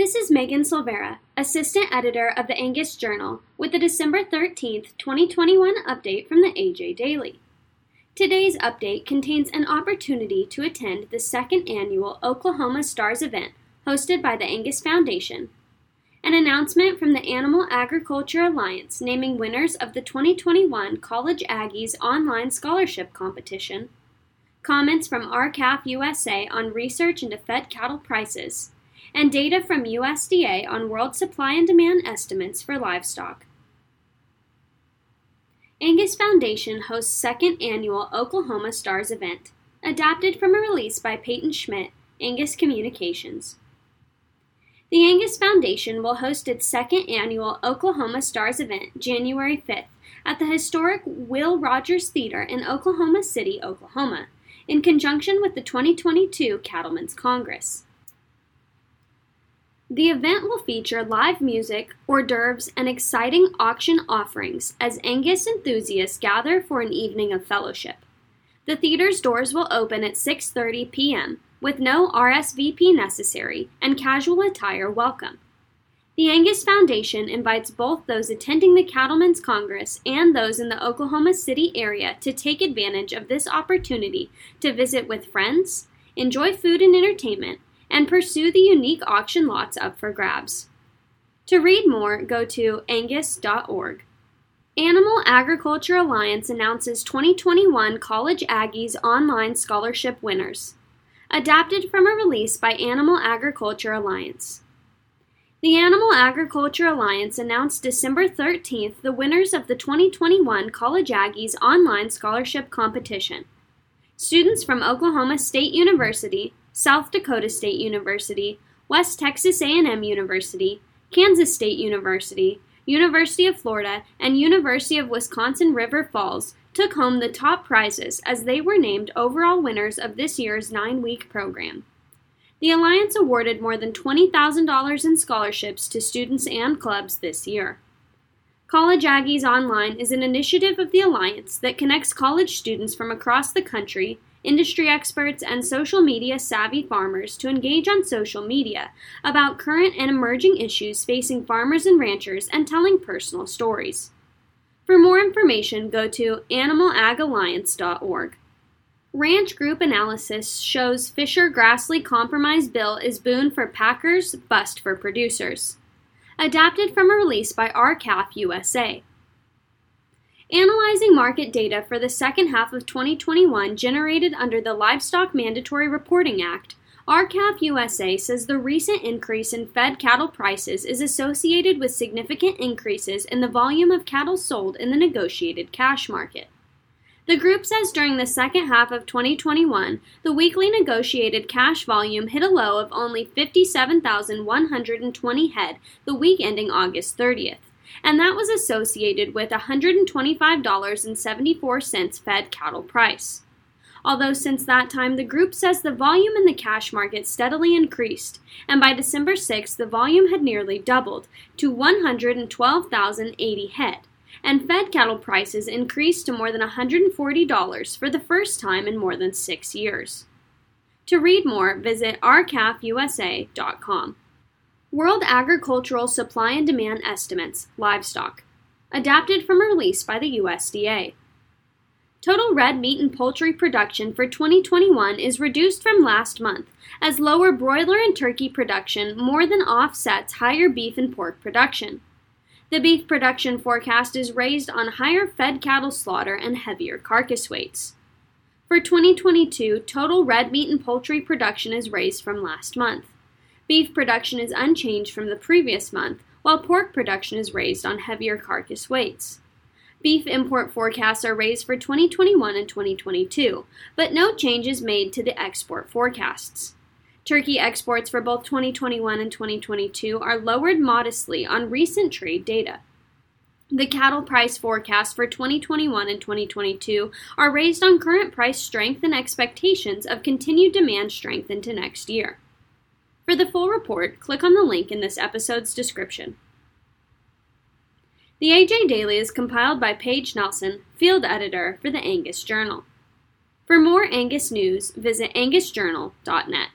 This is Megan Silveira, Assistant Editor of the Angus Journal, with the December 13th, 2021 update from the AJ Daily. Today's update contains an opportunity to attend the second annual Oklahoma Stars event hosted by the Angus Foundation, an announcement from the Animal Agriculture Alliance naming winners of the 2021 College Aggies online scholarship competition, comments from R-CALF USA on research into fed cattle prices, and data from USDA on world supply and demand estimates for livestock. Angus Foundation hosts second annual Oklahoma Stars event, adapted from a release by Peyton Schmidt, Angus Communications. The Angus Foundation will host its second annual Oklahoma Stars event January 5th at the historic Will Rogers Theater in Oklahoma City, Oklahoma, in conjunction with the 2022 Cattlemen's Congress. The event will feature live music, hors d'oeuvres, and exciting auction offerings as Angus enthusiasts gather for an evening of fellowship. The theater's doors will open at 6:30 p.m. with no RSVP necessary and casual attire welcome. The Angus Foundation invites both those attending the Cattlemen's Congress and those in the Oklahoma City area to take advantage of this opportunity to visit with friends, enjoy food and entertainment, and pursue the unique auction lots up for grabs. To read more, go to angus.org. Animal Agriculture Alliance announces 2021 College Aggies online scholarship winners. Adapted from a release by Animal Agriculture Alliance. The Animal Agriculture Alliance announced December 13th the winners of the 2021 College Aggies online scholarship competition. Students from Oklahoma State University, South Dakota State University, West Texas A&M University, Kansas State University, University of Florida, and University of Wisconsin River Falls took home the top prizes as they were named overall winners of this year's nine week program. The Alliance awarded more than $20,000 in scholarships to students and clubs this year. College Aggies Online is an initiative of the Alliance that connects college students from across the country industry experts, and social media savvy farmers to engage on social media about current and emerging issues facing farmers and ranchers and telling personal stories. For more information, go to animalagalliance.org. Ranch Group analysis shows Fischer Grassley compromise bill is boon for packers, bust for producers. Adapted from a release by R-CALF USA. Analyzing market data for the second half of 2021 generated under the Livestock Mandatory Reporting Act, R-CALF USA says the recent increase in fed cattle prices is associated with significant increases in the volume of cattle sold in the negotiated cash market. The group says during the second half of 2021, the weekly negotiated cash volume hit a low of only 57,120 head the week ending August 30th and that was associated with $125.74 fed cattle price. Although since that time, the group says the volume in the cash market steadily increased, and by December 6, the volume had nearly doubled to 112,080 head, and fed cattle prices increased to more than $140 for the first time in more than six years. To read more, visit rcalfusa.com. World Agricultural Supply and Demand Estimates Livestock. Adapted from a release by the USDA. Total red meat and poultry production for 2021 is reduced from last month as lower broiler and turkey production more than offsets higher beef and pork production. The beef production forecast is raised on higher fed cattle slaughter and heavier carcass weights. For 2022, total red meat and poultry production is raised from last month. Beef production is unchanged from the previous month, while pork production is raised on heavier carcass weights. Beef import forecasts are raised for 2021 and 2022, but no changes made to the export forecasts. Turkey exports for both 2021 and 2022 are lowered modestly on recent trade data. The cattle price forecasts for 2021 and 2022 are raised on current price strength and expectations of continued demand strength into next year. For the full report, click on the link in this episode's description. The AJ Daily is compiled by Paige Nelson, field editor for the Angus Journal. For more Angus news, visit angusjournal.net.